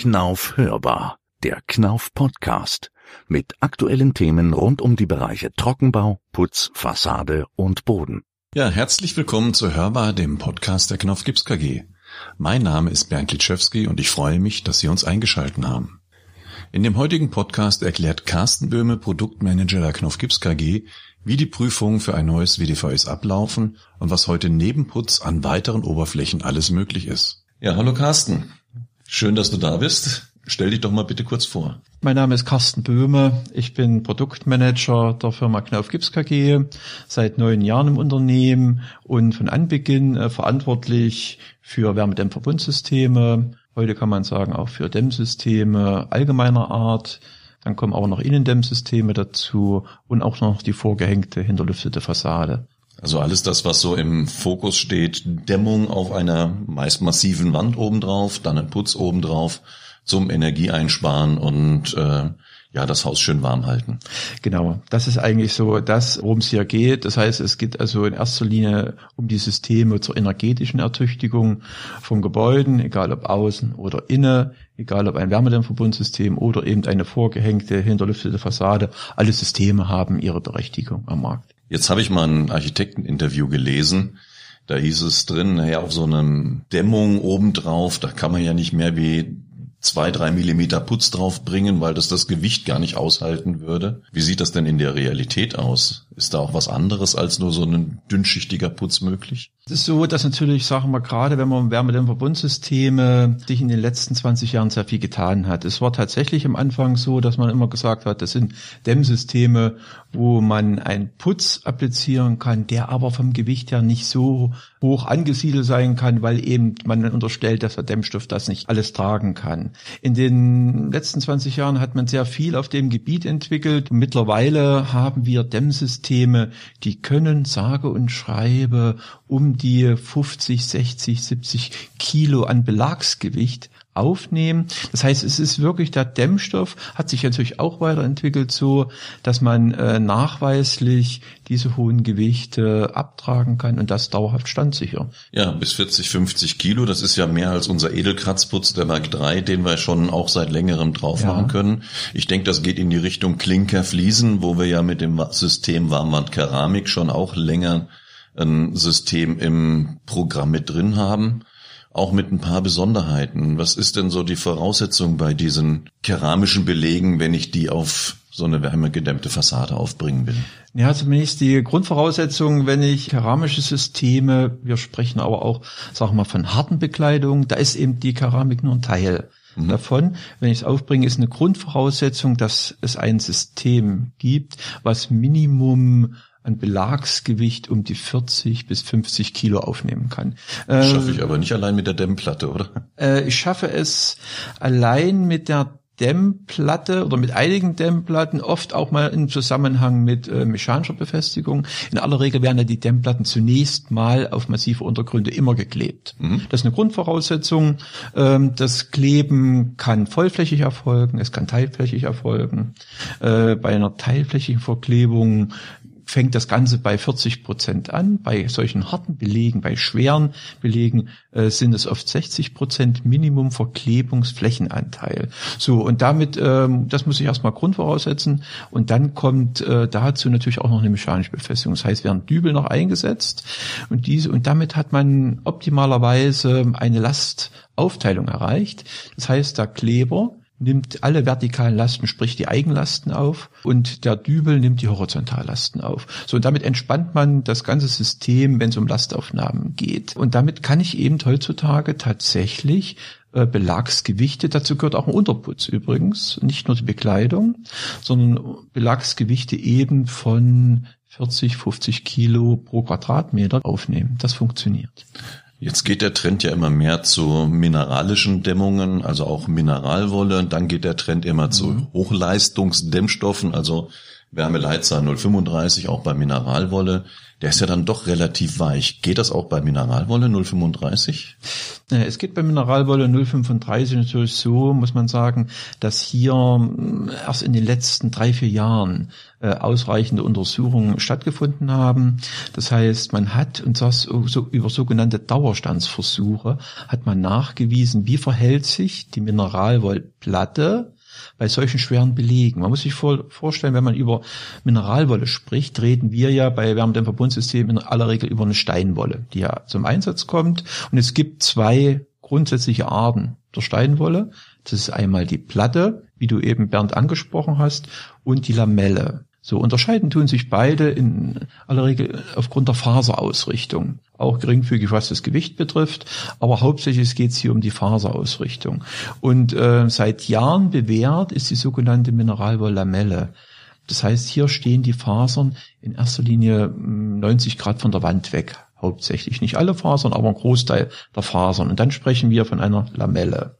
Knauf hörbar, der Knauf Podcast mit aktuellen Themen rund um die Bereiche Trockenbau, Putz, Fassade und Boden. Ja, herzlich willkommen zu Hörbar, dem Podcast der Knauf Gips KG. Mein Name ist Bernd Litschewski und ich freue mich, dass Sie uns eingeschalten haben. In dem heutigen Podcast erklärt Carsten Böhme, Produktmanager der Knauf Gips KG, wie die Prüfungen für ein neues WDVS ablaufen und was heute neben Putz an weiteren Oberflächen alles möglich ist. Ja, hallo Carsten. Schön, dass du da bist. Stell dich doch mal bitte kurz vor. Mein Name ist Carsten Böhme. Ich bin Produktmanager der Firma Knauf Gips KG, seit neun Jahren im Unternehmen und von Anbeginn äh, verantwortlich für Wärmedämmverbundsysteme. Heute kann man sagen auch für Dämmsysteme allgemeiner Art, dann kommen auch noch Innendämmsysteme dazu und auch noch die vorgehängte hinterlüftete Fassade. Also alles das, was so im Fokus steht, Dämmung auf einer meist massiven Wand obendrauf, dann ein Putz obendrauf zum Energieeinsparen und äh, ja, das Haus schön warm halten. Genau, das ist eigentlich so das, worum es hier geht. Das heißt, es geht also in erster Linie um die Systeme zur energetischen Ertüchtigung von Gebäuden, egal ob außen oder innen, egal ob ein Wärmedämmverbundsystem oder eben eine vorgehängte, hinterlüftete Fassade. Alle Systeme haben ihre Berechtigung am Markt. Jetzt habe ich mal ein Architekteninterview gelesen. Da hieß es drin, naja, auf so einem Dämmung obendrauf, da kann man ja nicht mehr wie zwei, drei Millimeter Putz draufbringen, weil das das Gewicht gar nicht aushalten würde. Wie sieht das denn in der Realität aus? Ist da auch was anderes als nur so ein dünnschichtiger Putz möglich? Es ist so, dass natürlich, sagen wir gerade, wenn man Wärmedämmverbundsysteme sich in den letzten 20 Jahren sehr viel getan hat. Es war tatsächlich am Anfang so, dass man immer gesagt hat, das sind Dämmsysteme, wo man einen Putz applizieren kann, der aber vom Gewicht her nicht so hoch angesiedelt sein kann, weil eben man unterstellt, dass der Dämmstoff das nicht alles tragen kann. In den letzten 20 Jahren hat man sehr viel auf dem Gebiet entwickelt. Mittlerweile haben wir Dämmsysteme, die können sage und schreibe um die 50, 60, 70 Kilo an Belagsgewicht aufnehmen. Das heißt, es ist wirklich der Dämmstoff, hat sich natürlich auch weiterentwickelt so, dass man äh, nachweislich diese hohen Gewichte abtragen kann und das dauerhaft standsicher. Ja, bis 40, 50 Kilo, das ist ja mehr als unser Edelkratzputz der Mark III, den wir schon auch seit längerem drauf ja. machen können. Ich denke, das geht in die Richtung Klinkerfliesen, wo wir ja mit dem System Warmwand Keramik schon auch länger ein System im Programm mit drin haben auch mit ein paar Besonderheiten. Was ist denn so die Voraussetzung bei diesen keramischen Belegen, wenn ich die auf so eine wärmegedämmte Fassade aufbringen will? Ja, zumindest die Grundvoraussetzung, wenn ich keramische Systeme, wir sprechen aber auch, sagen wir mal, von harten Bekleidungen, da ist eben die Keramik nur ein Teil mhm. davon. Wenn ich es aufbringe, ist eine Grundvoraussetzung, dass es ein System gibt, was Minimum ein Belagsgewicht um die 40 bis 50 Kilo aufnehmen kann. Schaffe ich aber nicht allein mit der Dämmplatte, oder? Äh, ich schaffe es allein mit der Dämmplatte oder mit einigen Dämmplatten, oft auch mal im Zusammenhang mit äh, mechanischer Befestigung. In aller Regel werden ja die Dämmplatten zunächst mal auf massive Untergründe immer geklebt. Mhm. Das ist eine Grundvoraussetzung. Ähm, das Kleben kann vollflächig erfolgen, es kann teilflächig erfolgen. Äh, bei einer teilflächigen Verklebung fängt das Ganze bei 40 Prozent an. Bei solchen harten Belegen, bei schweren Belegen äh, sind es oft 60 Prozent Minimum Verklebungsflächenanteil. So, und damit, ähm, das muss ich erstmal grundvoraussetzen. Und dann kommt äh, dazu natürlich auch noch eine mechanische Befestigung. Das heißt, werden Dübel noch eingesetzt. Und diese, und damit hat man optimalerweise eine Lastaufteilung erreicht. Das heißt, der Kleber nimmt alle vertikalen Lasten, sprich die Eigenlasten auf und der Dübel nimmt die Horizontallasten auf. So, und damit entspannt man das ganze System, wenn es um Lastaufnahmen geht. Und damit kann ich eben heutzutage tatsächlich äh, Belagsgewichte, dazu gehört auch ein Unterputz übrigens, nicht nur die Bekleidung, sondern Belagsgewichte eben von 40, 50 Kilo pro Quadratmeter aufnehmen. Das funktioniert. Jetzt geht der Trend ja immer mehr zu mineralischen Dämmungen, also auch Mineralwolle. Dann geht der Trend immer mhm. zu Hochleistungsdämmstoffen, also Wärmeleitzahl 035 auch bei Mineralwolle, der ist ja dann doch relativ weich. Geht das auch bei Mineralwolle 035? Äh, es geht bei Mineralwolle 035 natürlich so, muss man sagen, dass hier hm, erst in den letzten drei, vier Jahren äh, ausreichende Untersuchungen stattgefunden haben. Das heißt, man hat, und das über sogenannte Dauerstandsversuche, hat man nachgewiesen, wie verhält sich die Mineralwollplatte bei solchen schweren Belegen. Man muss sich vor, vorstellen, wenn man über Mineralwolle spricht, reden wir ja bei Wärmedämmverbundsystemen in aller Regel über eine Steinwolle, die ja zum Einsatz kommt. Und es gibt zwei grundsätzliche Arten der Steinwolle. Das ist einmal die Platte, wie du eben Bernd angesprochen hast, und die Lamelle. So unterscheiden tun sich beide in aller Regel aufgrund der Faserausrichtung, auch geringfügig was das Gewicht betrifft, aber hauptsächlich geht es hier um die Faserausrichtung. Und äh, seit Jahren bewährt ist die sogenannte Mineralwolllamelle. Das heißt, hier stehen die Fasern in erster Linie 90 hm, Grad von der Wand weg, hauptsächlich. Nicht alle Fasern, aber ein Großteil der Fasern. Und dann sprechen wir von einer Lamelle.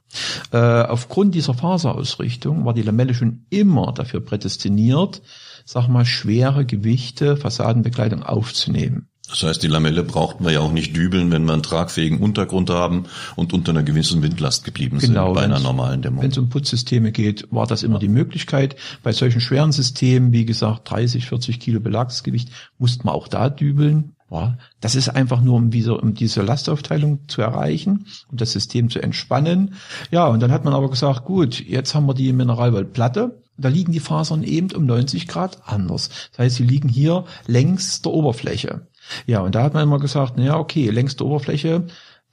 Äh, aufgrund dieser Faserausrichtung war die Lamelle schon immer dafür prädestiniert, sag mal, schwere Gewichte, Fassadenbekleidung aufzunehmen. Das heißt, die Lamelle brauchten wir ja auch nicht dübeln, wenn wir einen tragfähigen Untergrund haben und unter einer gewissen Windlast geblieben genau, sind bei einer normalen Dämmung. Wenn es um Putzsysteme geht, war das immer die Möglichkeit. Bei solchen schweren Systemen, wie gesagt, 30, 40 Kilo Belagsgewicht, musste man auch da dübeln. Ja, das ist einfach nur, um diese, um diese Lastaufteilung zu erreichen, um das System zu entspannen. Ja, und dann hat man aber gesagt, gut, jetzt haben wir die Mineralwaldplatte. Da liegen die Fasern eben um 90 Grad anders. Das heißt, sie liegen hier längs der Oberfläche. Ja, und da hat man immer gesagt, naja, okay, längs der Oberfläche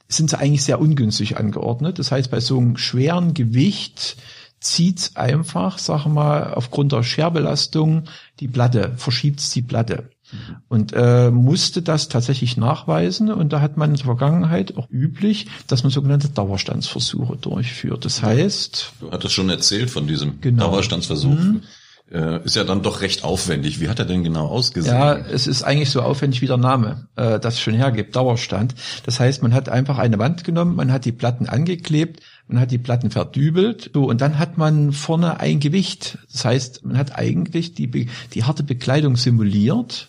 sind sie eigentlich sehr ungünstig angeordnet. Das heißt, bei so einem schweren Gewicht zieht's einfach, sag mal, aufgrund der Scherbelastung die Platte, verschiebt's die Platte. Und äh, musste das tatsächlich nachweisen. Und da hat man in der Vergangenheit auch üblich, dass man sogenannte Dauerstandsversuche durchführt. Das heißt. Du hattest schon erzählt von diesem genau. Dauerstandsversuch. Mhm. Äh, ist ja dann doch recht aufwendig. Wie hat er denn genau ausgesehen? Ja, es ist eigentlich so aufwendig wie der Name äh, das schon hergibt, Dauerstand. Das heißt, man hat einfach eine Wand genommen, man hat die Platten angeklebt, man hat die Platten verdübelt, so, und dann hat man vorne ein Gewicht. Das heißt, man hat eigentlich die, die harte Bekleidung simuliert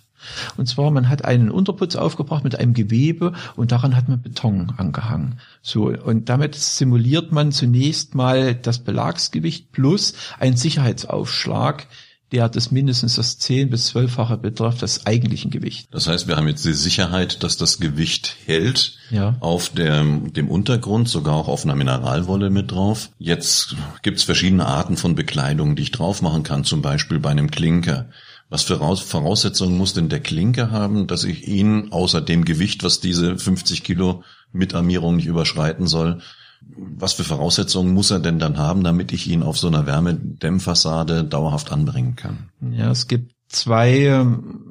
und zwar, man hat einen Unterputz aufgebracht mit einem Gewebe und daran hat man Beton angehangen. So, und damit simuliert man zunächst mal das Belagsgewicht plus einen Sicherheitsaufschlag, der das mindestens das zehn bis zwölffache betrifft des eigentlichen Gewichts. Das heißt, wir haben jetzt die Sicherheit, dass das Gewicht hält ja. auf dem, dem Untergrund, sogar auch auf einer Mineralwolle mit drauf. Jetzt gibt's verschiedene Arten von Bekleidung, die ich drauf machen kann, zum Beispiel bei einem Klinker. Was für Voraussetzungen muss denn der Klinker haben, dass ich ihn außer dem Gewicht, was diese 50 Kilo mit Armierung nicht überschreiten soll, was für Voraussetzungen muss er denn dann haben, damit ich ihn auf so einer Wärmedämmfassade dauerhaft anbringen kann? Ja, es gibt zwei ähm,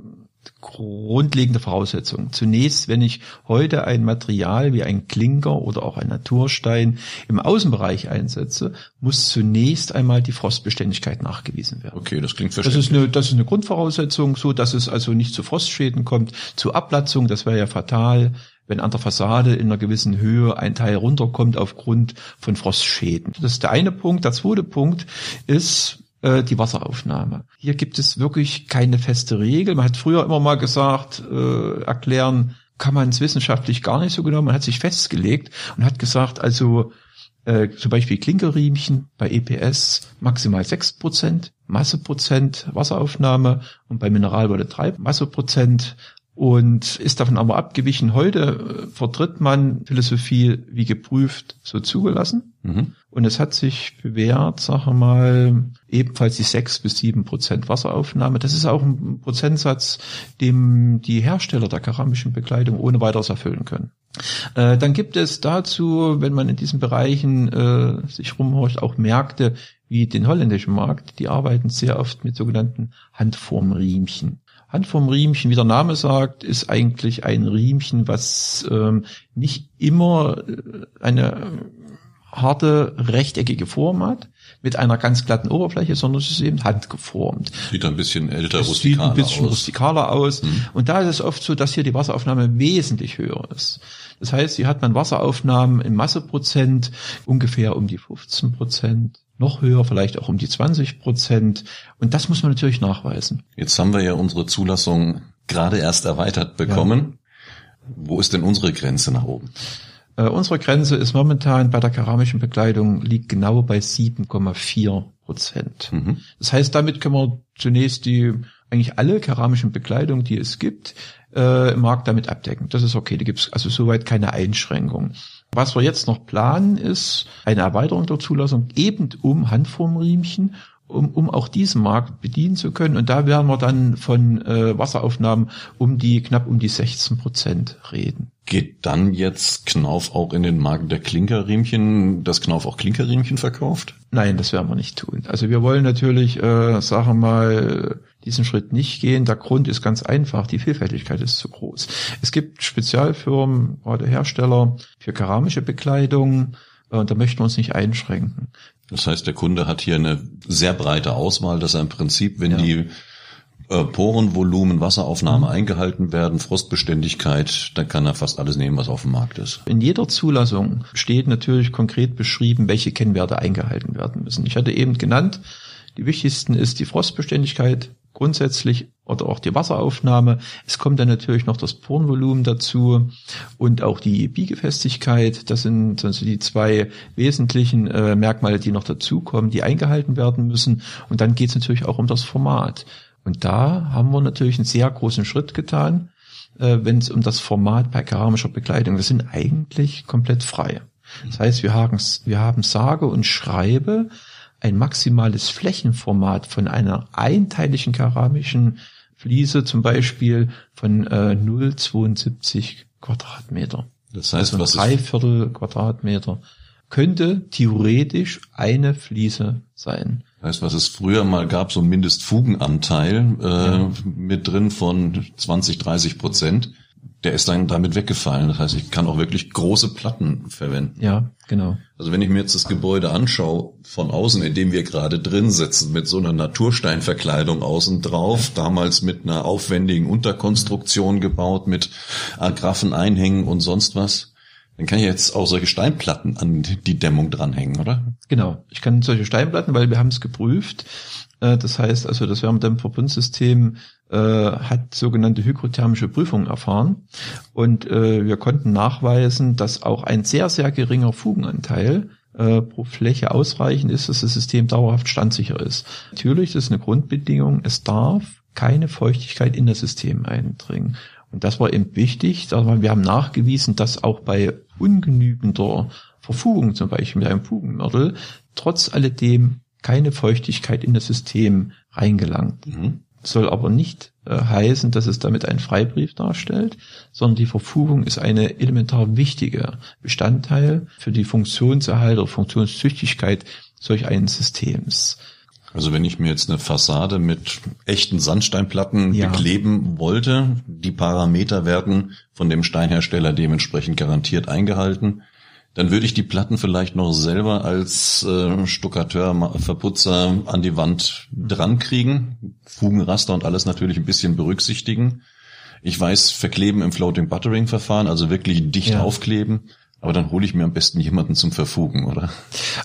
grundlegende Voraussetzungen. Zunächst, wenn ich heute ein Material wie ein Klinker oder auch ein Naturstein im Außenbereich einsetze, muss zunächst einmal die Frostbeständigkeit nachgewiesen werden. Okay, das klingt verständlich. Das ist eine, das ist eine Grundvoraussetzung, so dass es also nicht zu Frostschäden kommt, zu Ablatzung, das wäre ja fatal, wenn an der Fassade in einer gewissen Höhe ein Teil runterkommt aufgrund von Frostschäden. Das ist der eine Punkt. Der zweite Punkt ist, äh, die Wasseraufnahme. Hier gibt es wirklich keine feste Regel. Man hat früher immer mal gesagt, äh, erklären kann man es wissenschaftlich gar nicht so genau. Man hat sich festgelegt und hat gesagt, also äh, zum Beispiel Klinkerriemchen bei EPS maximal sechs Prozent, Masseprozent Wasseraufnahme und bei Mineralwolle drei Masseprozent und ist davon aber abgewichen. Heute äh, vertritt man Philosophie wie geprüft, so zugelassen. Mhm. Und es hat sich bewährt, sage mal, ebenfalls die sechs bis sieben Prozent Wasseraufnahme. Das ist auch ein Prozentsatz, dem die Hersteller der keramischen Bekleidung ohne weiteres erfüllen können. Äh, dann gibt es dazu, wenn man in diesen Bereichen äh, sich rumhorcht, auch Märkte wie den holländischen Markt. Die arbeiten sehr oft mit sogenannten Handformriemchen. Hand vom Riemchen, wie der Name sagt, ist eigentlich ein Riemchen, was ähm, nicht immer äh, eine harte rechteckige Form hat mit einer ganz glatten Oberfläche, sondern es ist eben handgeformt. Sieht ein bisschen älter, es rustikaler Sieht ein bisschen aus. rustikaler aus. Mhm. Und da ist es oft so, dass hier die Wasseraufnahme wesentlich höher ist. Das heißt, hier hat man Wasseraufnahmen im Masseprozent ungefähr um die 15 Prozent noch höher, vielleicht auch um die 20 Prozent. Und das muss man natürlich nachweisen. Jetzt haben wir ja unsere Zulassung gerade erst erweitert bekommen. Ja. Wo ist denn unsere Grenze nach oben? Äh, unsere Grenze ist momentan bei der keramischen Bekleidung liegt genau bei 7,4 Prozent. Mhm. Das heißt, damit können wir zunächst die eigentlich alle keramischen Bekleidung, die es gibt, äh, im Markt damit abdecken. Das ist okay, da gibt es also soweit keine Einschränkung. Was wir jetzt noch planen, ist eine Erweiterung der Zulassung eben um Handformriemchen um, um auch diesen Markt bedienen zu können. Und da werden wir dann von äh, Wasseraufnahmen um die knapp um die 16 Prozent reden. Geht dann jetzt Knauf auch in den Markt der Klinkerriemchen, dass Knauf auch Klinkerriemchen verkauft? Nein, das werden wir nicht tun. Also wir wollen natürlich, äh, sagen wir mal, diesen Schritt nicht gehen. Der Grund ist ganz einfach, die Vielfältigkeit ist zu groß. Es gibt Spezialfirmen, gerade Hersteller für keramische Bekleidung, äh, und da möchten wir uns nicht einschränken. Das heißt, der Kunde hat hier eine sehr breite Auswahl, dass er im Prinzip, wenn ja. die äh, Porenvolumen, Wasseraufnahme mhm. eingehalten werden, Frostbeständigkeit, dann kann er fast alles nehmen, was auf dem Markt ist. In jeder Zulassung steht natürlich konkret beschrieben, welche Kennwerte eingehalten werden müssen. Ich hatte eben genannt, die wichtigsten ist die Frostbeständigkeit, grundsätzlich oder auch die Wasseraufnahme. Es kommt dann natürlich noch das Porenvolumen dazu und auch die Biegefestigkeit. Das sind also die zwei wesentlichen äh, Merkmale, die noch dazukommen, die eingehalten werden müssen. Und dann geht es natürlich auch um das Format. Und da haben wir natürlich einen sehr großen Schritt getan, äh, wenn es um das Format bei keramischer Bekleidung. Wir sind eigentlich komplett frei. Das heißt, wir wir haben sage und schreibe ein maximales Flächenformat von einer einteiligen keramischen Fliese zum Beispiel von äh, 0,72 Quadratmeter. Das heißt, also was drei Viertel Quadratmeter könnte theoretisch eine Fliese sein. Heißt, was es früher mal gab, so ein Mindestfugenanteil äh, ja. mit drin von 20, 30 Prozent der ist dann damit weggefallen. Das heißt, ich kann auch wirklich große Platten verwenden. Ja, genau. Also wenn ich mir jetzt das Gebäude anschaue, von außen, in dem wir gerade drin sitzen, mit so einer Natursteinverkleidung außen drauf, damals mit einer aufwendigen Unterkonstruktion gebaut, mit Agraffen, Einhängen und sonst was, dann kann ich jetzt auch solche Steinplatten an die Dämmung dranhängen, oder? Genau. Ich kann solche Steinplatten, weil wir haben es geprüft. Äh, das heißt also, das Wärmedämmverbundsystem äh, hat sogenannte hygrothermische Prüfungen erfahren und äh, wir konnten nachweisen, dass auch ein sehr, sehr geringer Fugenanteil äh, pro Fläche ausreichend ist, dass das System dauerhaft standsicher ist. Natürlich, das ist eine Grundbedingung, es darf keine Feuchtigkeit in das System eindringen. Und das war eben wichtig. Wir haben nachgewiesen, dass auch bei ungenügender Verfugung, zum Beispiel mit einem Fugenmörtel, trotz alledem keine Feuchtigkeit in das System reingelangt. Mhm soll aber nicht äh, heißen, dass es damit einen Freibrief darstellt, sondern die Verfugung ist eine elementar wichtige Bestandteil für die Funktionserhalt oder Funktionstüchtigkeit solch eines Systems. Also wenn ich mir jetzt eine Fassade mit echten Sandsteinplatten ja. bekleben wollte, die Parameter werden von dem Steinhersteller dementsprechend garantiert eingehalten dann würde ich die Platten vielleicht noch selber als äh, Stuckateur, Verputzer an die Wand dran kriegen, Fugenraster und alles natürlich ein bisschen berücksichtigen. Ich weiß, verkleben im Floating Buttering Verfahren, also wirklich dicht ja. aufkleben. Aber dann hole ich mir am besten jemanden zum Verfugen, oder?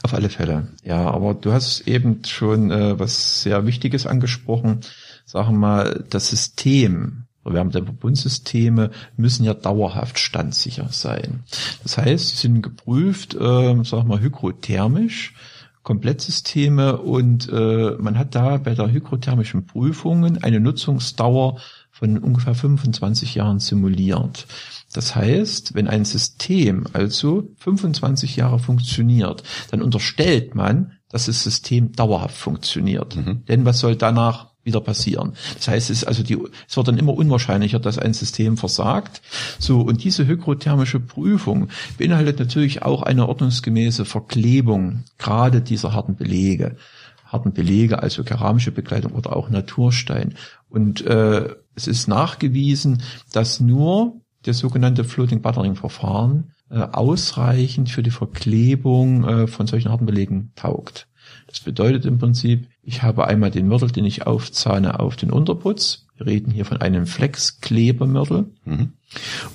Auf alle Fälle. Ja, aber du hast eben schon äh, was sehr Wichtiges angesprochen. Sagen wir mal, das System Wärmedämmverbundsysteme müssen ja dauerhaft standsicher sein. Das heißt, sie sind geprüft, äh, sag mal, hygrothermisch, Komplettsysteme und äh, man hat da bei der hygrothermischen Prüfungen eine Nutzungsdauer von ungefähr 25 Jahren simuliert. Das heißt, wenn ein System also 25 Jahre funktioniert, dann unterstellt man, dass das System dauerhaft funktioniert. Mhm. Denn was soll danach wieder passieren. Das heißt, es ist also die, es wird dann immer unwahrscheinlicher, dass ein System versagt. So, und diese hygrothermische Prüfung beinhaltet natürlich auch eine ordnungsgemäße Verklebung, gerade dieser harten Belege. Harten Belege, also keramische Bekleidung oder auch Naturstein. Und äh, es ist nachgewiesen, dass nur das sogenannte Floating Buttering Verfahren äh, ausreichend für die Verklebung äh, von solchen harten Belegen taugt. Das bedeutet im Prinzip, Ich habe einmal den Mörtel, den ich aufzahne auf den Unterputz. Wir reden hier von einem Flexklebermörtel. Mhm.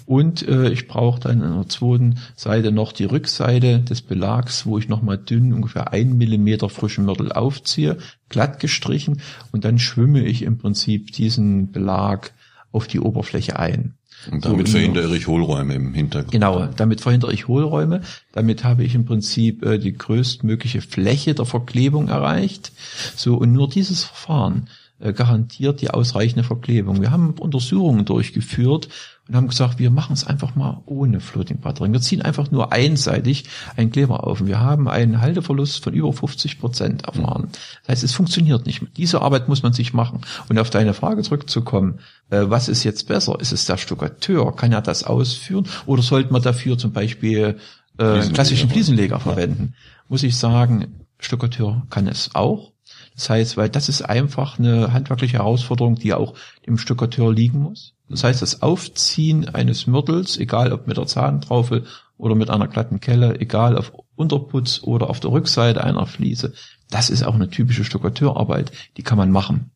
Und äh, ich brauche dann an der zweiten Seite noch die Rückseite des Belags, wo ich nochmal dünn ungefähr ein Millimeter frischen Mörtel aufziehe, glatt gestrichen und dann schwimme ich im Prinzip diesen Belag auf die Oberfläche ein. Und damit so, verhindere ich Hohlräume im Hintergrund. Genau, damit verhindere ich Hohlräume. Damit habe ich im Prinzip äh, die größtmögliche Fläche der Verklebung erreicht. So, und nur dieses Verfahren garantiert die ausreichende Verklebung. Wir haben Untersuchungen durchgeführt und haben gesagt, wir machen es einfach mal ohne Floating Buttering. Wir ziehen einfach nur einseitig einen Kleber auf. Und wir haben einen Halteverlust von über 50 Prozent erfahren. Das heißt, es funktioniert nicht mehr. Diese Arbeit muss man sich machen. Und auf deine Frage zurückzukommen, äh, was ist jetzt besser? Ist es der Stuckateur? Kann er das ausführen? Oder sollte man dafür zum Beispiel äh, klassischen Fliesenleger verwenden? Muss ich sagen, Stuckateur kann es auch. Das heißt, weil das ist einfach eine handwerkliche Herausforderung, die auch dem Stuckateur liegen muss. Das heißt, das Aufziehen eines Mörtels, egal ob mit der Zahntraufel oder mit einer glatten Kelle, egal auf Unterputz oder auf der Rückseite einer Fliese, das ist auch eine typische Stuckateurarbeit, die kann man machen.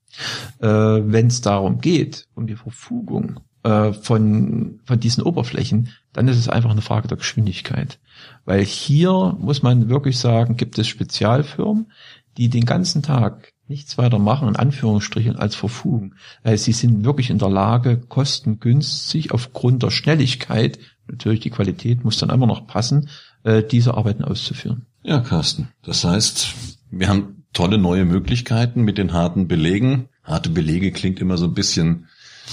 Äh, Wenn es darum geht, um die Verfugung äh, von, von diesen Oberflächen, dann ist es einfach eine Frage der Geschwindigkeit. Weil hier muss man wirklich sagen, gibt es Spezialfirmen, die den ganzen Tag nichts weiter machen, in Anführungsstrichen, als verfugen. sie sind wirklich in der Lage, kostengünstig aufgrund der Schnelligkeit, natürlich die Qualität muss dann immer noch passen, äh, diese Arbeiten auszuführen. Ja, Carsten. Das heißt, wir haben tolle neue Möglichkeiten mit den harten Belegen. Harte Belege klingt immer so ein bisschen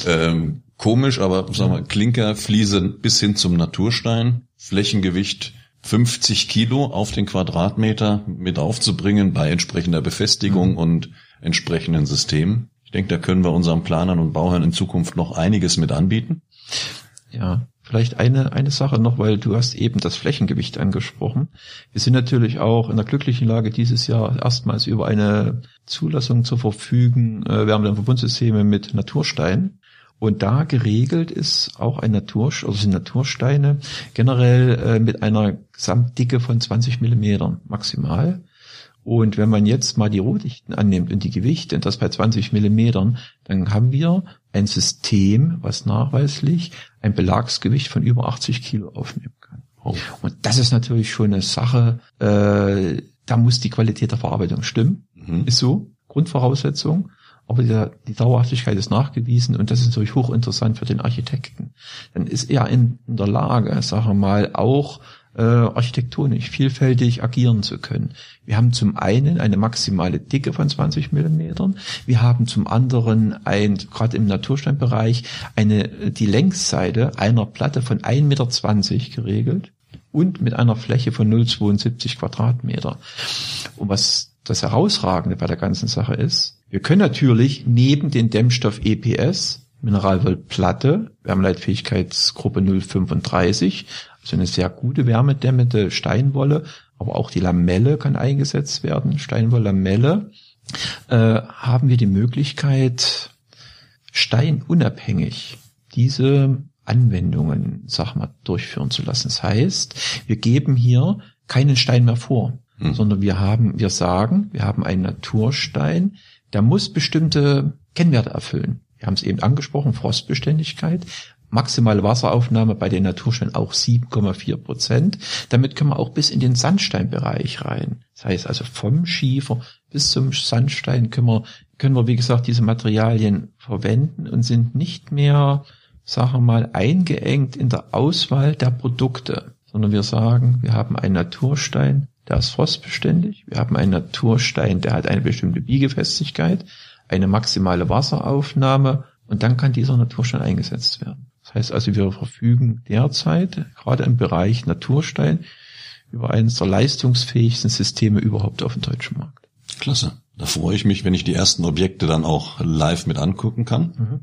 ähm, komisch, aber sagen wir, Klinker, Fliese bis hin zum Naturstein, Flächengewicht 50 Kilo auf den Quadratmeter mit aufzubringen bei entsprechender Befestigung mhm. und entsprechenden Systemen. Ich denke, da können wir unseren Planern und Bauherren in Zukunft noch einiges mit anbieten. Ja, vielleicht eine, eine Sache noch, weil du hast eben das Flächengewicht angesprochen. Wir sind natürlich auch in der glücklichen Lage, dieses Jahr erstmals über eine Zulassung zu verfügen. Äh, wir haben dann Verbundsysteme mit Naturstein. Und da geregelt ist auch ein Natur, also sind Natursteine generell äh, mit einer Gesamtdicke von 20 Millimetern maximal. Und wenn man jetzt mal die Rohdichten annimmt und die Gewichte, und das bei 20 Millimetern, dann haben wir ein System, was nachweislich ein Belagsgewicht von über 80 Kilo aufnehmen kann. Oh. Und das ist natürlich schon eine Sache, äh, da muss die Qualität der Verarbeitung stimmen. Mhm. Ist so, Grundvoraussetzung aber die, die Dauerhaftigkeit ist nachgewiesen und das ist natürlich hochinteressant für den Architekten. Dann ist er in, in der Lage, sagen wir mal, auch äh, architektonisch vielfältig agieren zu können. Wir haben zum einen eine maximale Dicke von 20 Millimetern. Wir haben zum anderen ein, gerade im Natursteinbereich, eine, die Längsseite einer Platte von 1,20 Meter geregelt und mit einer Fläche von 0,72 Quadratmeter. Und was das Herausragende bei der ganzen Sache ist, wir können natürlich neben den Dämmstoff EPS, Mineralwollplatte, Wärmeleitfähigkeitsgruppe 035, also eine sehr gute wärmedämmende Steinwolle, aber auch die Lamelle kann eingesetzt werden, Steinwolllamelle, äh, haben wir die Möglichkeit, steinunabhängig diese Anwendungen, sag mal, durchführen zu lassen. Das heißt, wir geben hier keinen Stein mehr vor, hm. sondern wir haben, wir sagen, wir haben einen Naturstein, der muss bestimmte Kennwerte erfüllen. Wir haben es eben angesprochen, Frostbeständigkeit, maximale Wasseraufnahme bei den Natursteinen auch 7,4 Prozent. Damit können wir auch bis in den Sandsteinbereich rein. Das heißt also vom Schiefer bis zum Sandstein können wir, können wir wie gesagt diese Materialien verwenden und sind nicht mehr, sagen wir mal, eingeengt in der Auswahl der Produkte, sondern wir sagen, wir haben einen Naturstein, der ist frostbeständig. Wir haben einen Naturstein, der hat eine bestimmte Biegefestigkeit, eine maximale Wasseraufnahme und dann kann dieser Naturstein eingesetzt werden. Das heißt also, wir verfügen derzeit gerade im Bereich Naturstein über eines der leistungsfähigsten Systeme überhaupt auf dem deutschen Markt. Klasse. Da freue ich mich, wenn ich die ersten Objekte dann auch live mit angucken kann. Mhm.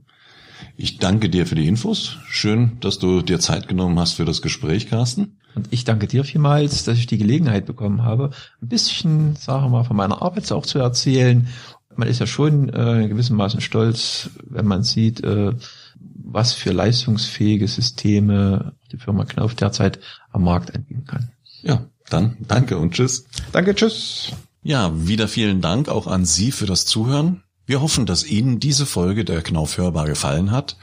Ich danke dir für die Infos. Schön, dass du dir Zeit genommen hast für das Gespräch, Carsten. Und ich danke dir vielmals, dass ich die Gelegenheit bekommen habe, ein bisschen, sagen wir mal, von meiner Arbeit auch zu erzählen. Man ist ja schon äh, in gewissem Maßen stolz, wenn man sieht, äh, was für leistungsfähige Systeme die Firma Knauf derzeit am Markt anbieten kann. Ja, dann danke und tschüss. Danke, tschüss. Ja, wieder vielen Dank auch an Sie für das Zuhören. Wir hoffen, dass Ihnen diese Folge der Knauf hörbar gefallen hat.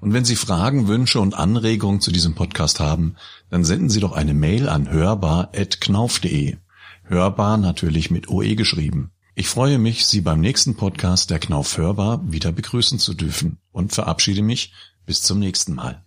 Und wenn Sie Fragen, Wünsche und Anregungen zu diesem Podcast haben, dann senden Sie doch eine Mail an hörbar.knauf.de. Hörbar natürlich mit OE geschrieben. Ich freue mich, Sie beim nächsten Podcast der Knauf hörbar wieder begrüßen zu dürfen und verabschiede mich bis zum nächsten Mal.